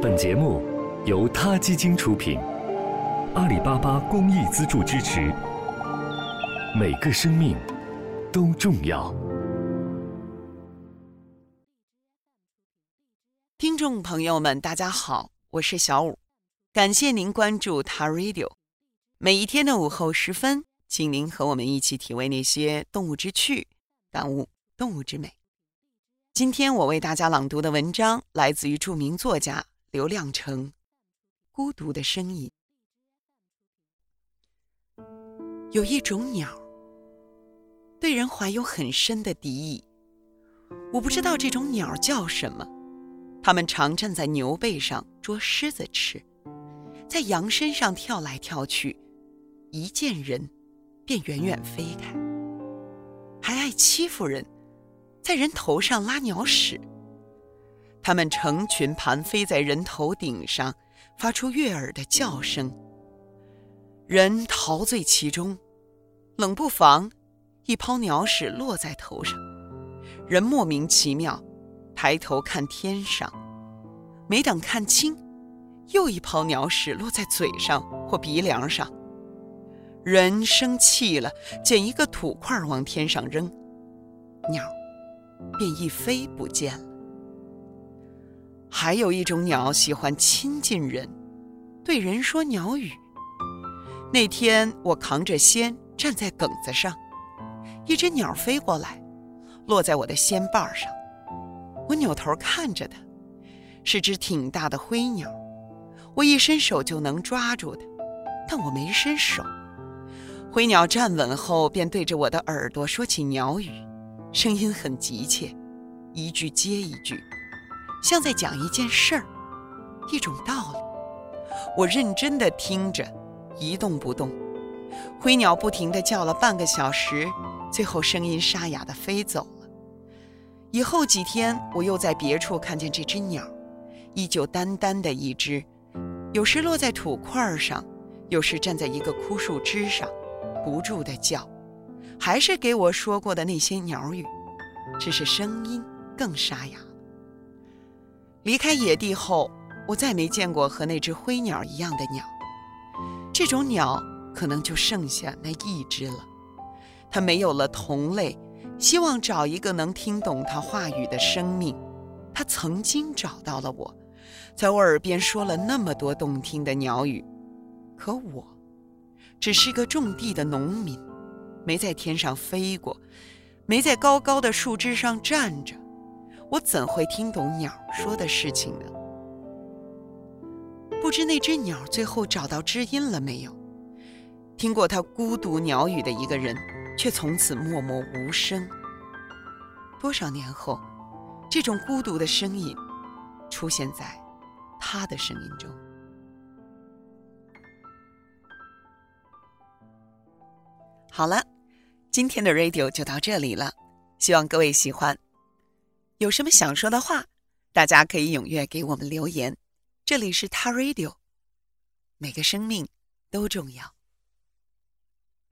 本节目由他基金出品，阿里巴巴公益资助支持。每个生命都重要。听众朋友们，大家好，我是小五，感谢您关注他 Radio。每一天的午后时分，请您和我们一起体味那些动物之趣，感悟动物之美。今天我为大家朗读的文章来自于著名作家刘亮程，《孤独的声音》。有一种鸟，对人怀有很深的敌意。我不知道这种鸟叫什么。它们常站在牛背上捉狮子吃，在羊身上跳来跳去，一见人便远远飞开，还爱欺负人。在人头上拉鸟屎，它们成群盘飞在人头顶上，发出悦耳的叫声。人陶醉其中，冷不防，一泡鸟屎落在头上，人莫名其妙，抬头看天上，没等看清，又一泡鸟屎落在嘴上或鼻梁上，人生气了，捡一个土块往天上扔，鸟。便一飞不见了。还有一种鸟喜欢亲近人，对人说鸟语。那天我扛着锨站在梗子上，一只鸟飞过来，落在我的锨把上。我扭头看着它，是只挺大的灰鸟，我一伸手就能抓住它，但我没伸手。灰鸟站稳后，便对着我的耳朵说起鸟语。声音很急切，一句接一句，像在讲一件事儿，一种道理。我认真地听着，一动不动。灰鸟不停地叫了半个小时，最后声音沙哑地飞走了。以后几天，我又在别处看见这只鸟，依旧单单的一只，有时落在土块上，有时站在一个枯树枝上，不住地叫。还是给我说过的那些鸟语，只是声音更沙哑。离开野地后，我再没见过和那只灰鸟一样的鸟。这种鸟可能就剩下那一只了。它没有了同类，希望找一个能听懂它话语的生命。它曾经找到了我，在我耳边说了那么多动听的鸟语，可我，只是个种地的农民。没在天上飞过，没在高高的树枝上站着，我怎会听懂鸟说的事情呢？不知那只鸟最后找到知音了没有？听过它孤独鸟语的一个人，却从此默默无声。多少年后，这种孤独的声音，出现在他的声音中。好了。今天的 radio 就到这里了，希望各位喜欢。有什么想说的话，大家可以踊跃给我们留言。这里是他 radio，每个生命都重要。